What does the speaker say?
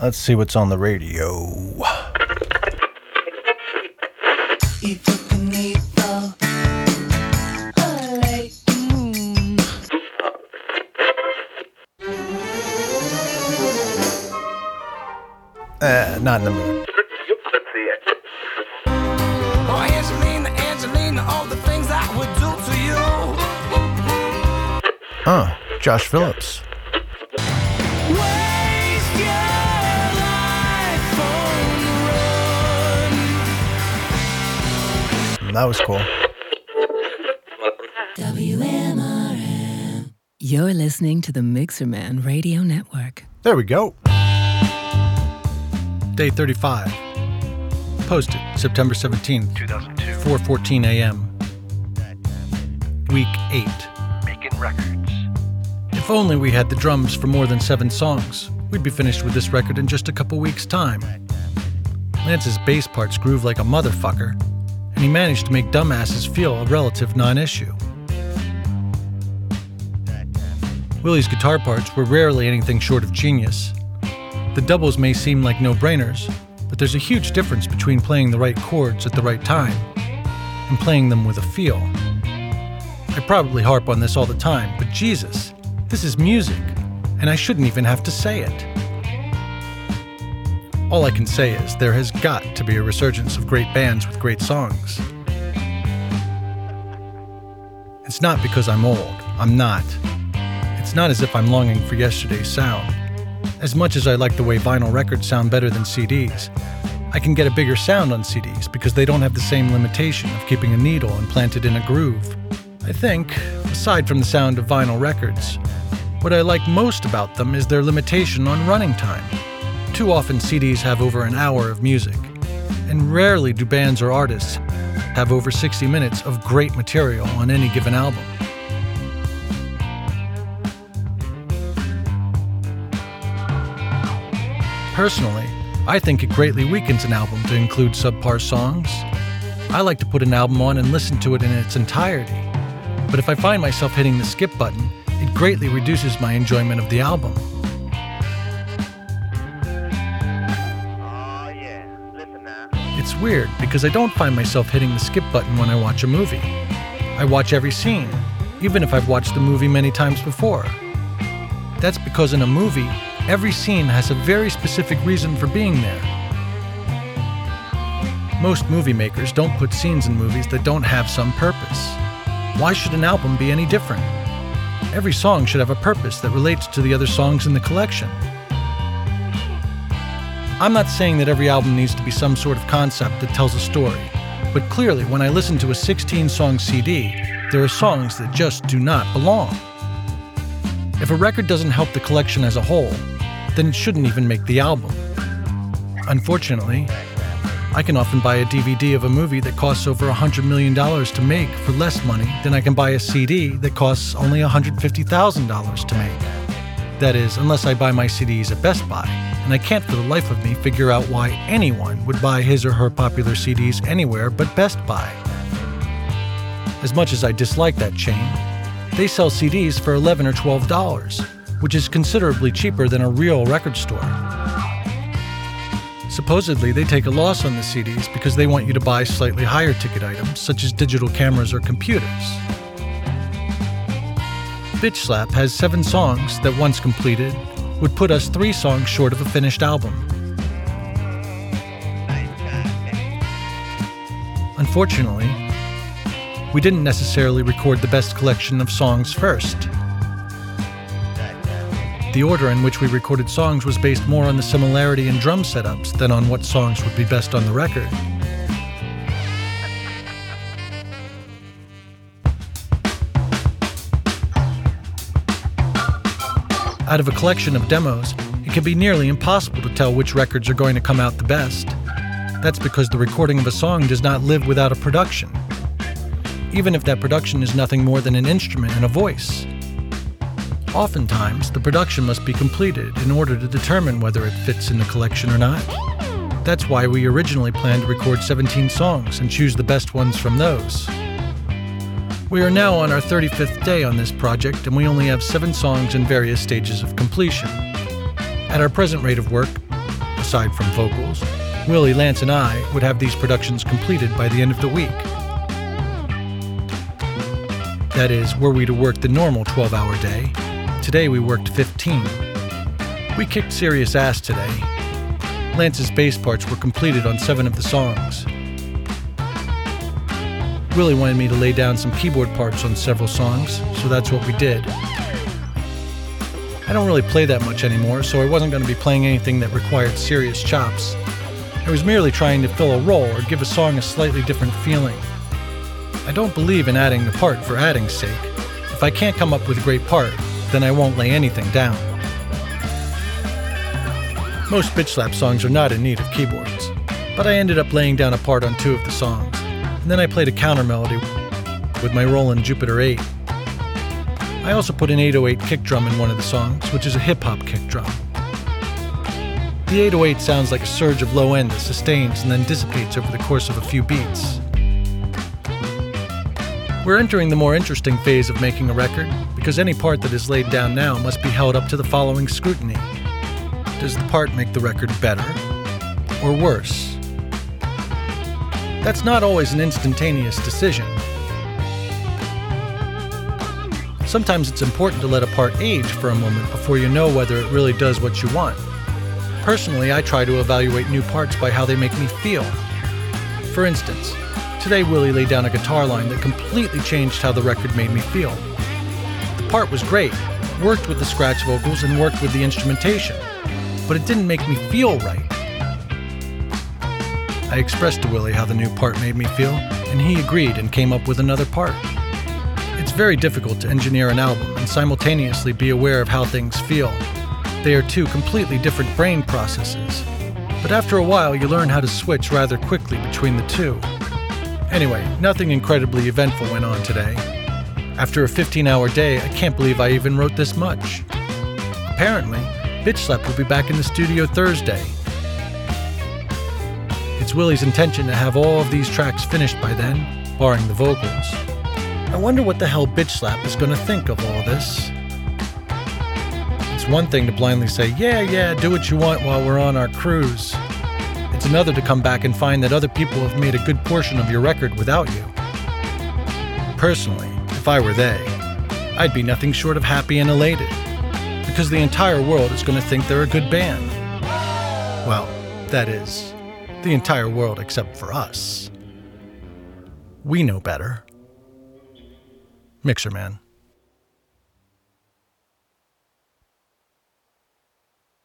Let's see what's on the radio. Uh, not in the mood. Oh, Angelina, Angelina, all the things I would do to you. Huh, Josh Phillips. On. That was cool. WMRM. You're listening to the Mixerman Radio Network. There we go. Day 35. Posted September 17th, 2002. 4:14 a.m. Week 8. Making records. If only we had the drums for more than 7 songs, we'd be finished with this record in just a couple weeks' time. Lance's bass parts groove like a motherfucker, and he managed to make dumbasses feel a relative non-issue. Willie's guitar parts were rarely anything short of genius. The doubles may seem like no brainers, but there's a huge difference between playing the right chords at the right time and playing them with a feel. I probably harp on this all the time, but Jesus, this is music, and I shouldn't even have to say it. All I can say is there has got to be a resurgence of great bands with great songs. It's not because I'm old, I'm not. It's not as if I'm longing for yesterday's sound. As much as I like the way vinyl records sound better than CDs, I can get a bigger sound on CDs because they don't have the same limitation of keeping a needle implanted in a groove. I think, aside from the sound of vinyl records, what I like most about them is their limitation on running time. Too often CDs have over an hour of music, and rarely do bands or artists have over 60 minutes of great material on any given album. Personally, I think it greatly weakens an album to include subpar songs. I like to put an album on and listen to it in its entirety. But if I find myself hitting the skip button, it greatly reduces my enjoyment of the album. Weird because I don't find myself hitting the skip button when I watch a movie. I watch every scene, even if I've watched the movie many times before. That's because in a movie, every scene has a very specific reason for being there. Most movie makers don't put scenes in movies that don't have some purpose. Why should an album be any different? Every song should have a purpose that relates to the other songs in the collection. I'm not saying that every album needs to be some sort of concept that tells a story, but clearly, when I listen to a 16 song CD, there are songs that just do not belong. If a record doesn't help the collection as a whole, then it shouldn't even make the album. Unfortunately, I can often buy a DVD of a movie that costs over $100 million to make for less money than I can buy a CD that costs only $150,000 to make. That is, unless I buy my CDs at Best Buy, and I can't for the life of me figure out why anyone would buy his or her popular CDs anywhere but Best Buy. As much as I dislike that chain, they sell CDs for 11 or $12, which is considerably cheaper than a real record store. Supposedly, they take a loss on the CDs because they want you to buy slightly higher ticket items, such as digital cameras or computers. Bitch Slap has seven songs that, once completed, would put us three songs short of a finished album. Unfortunately, we didn't necessarily record the best collection of songs first. The order in which we recorded songs was based more on the similarity in drum setups than on what songs would be best on the record. Out of a collection of demos, it can be nearly impossible to tell which records are going to come out the best. That's because the recording of a song does not live without a production, even if that production is nothing more than an instrument and a voice. Oftentimes, the production must be completed in order to determine whether it fits in the collection or not. That's why we originally planned to record 17 songs and choose the best ones from those. We are now on our 35th day on this project, and we only have seven songs in various stages of completion. At our present rate of work, aside from vocals. Willie, Lance, and I would have these productions completed by the end of the week. That is, were we to work the normal 12 hour day, today we worked 15. We kicked serious ass today. Lance's bass parts were completed on seven of the songs. Willie wanted me to lay down some keyboard parts on several songs, so that's what we did. I don't really play that much anymore, so I wasn't going to be playing anything that required serious chops. I was merely trying to fill a role or give a song a slightly different feeling. I don't believe in adding the part for adding's sake. If I can't come up with a great part, then I won't lay anything down. Most bitch slap songs are not in need of keyboards, but I ended up laying down a part on two of the songs, and then I played a counter melody with my Roland Jupiter 8. I also put an 808 kick drum in one of the songs, which is a hip hop kick drum. The 808 sounds like a surge of low end that sustains and then dissipates over the course of a few beats. We're entering the more interesting phase of making a record because any part that is laid down now must be held up to the following scrutiny. Does the part make the record better or worse? That's not always an instantaneous decision. Sometimes it's important to let a part age for a moment before you know whether it really does what you want. Personally, I try to evaluate new parts by how they make me feel. For instance, today Willie laid down a guitar line that completely changed how the record made me feel. The part was great, worked with the scratch vocals and worked with the instrumentation, but it didn't make me feel right. I expressed to Willie how the new part made me feel, and he agreed and came up with another part. It's very difficult to engineer an album and simultaneously be aware of how things feel. They are two completely different brain processes. But after a while, you learn how to switch rather quickly between the two. Anyway, nothing incredibly eventful went on today. After a 15 hour day, I can't believe I even wrote this much. Apparently, Bitch Slap will be back in the studio Thursday. It's Willie's intention to have all of these tracks finished by then, barring the vocals. I wonder what the hell Bitch Slap is going to think of all this. It's one thing to blindly say, yeah, yeah, do what you want while we're on our cruise. It's another to come back and find that other people have made a good portion of your record without you. Personally, if I were they, I'd be nothing short of happy and elated, because the entire world is going to think they're a good band. Well, that is, the entire world except for us. We know better. Mixerman.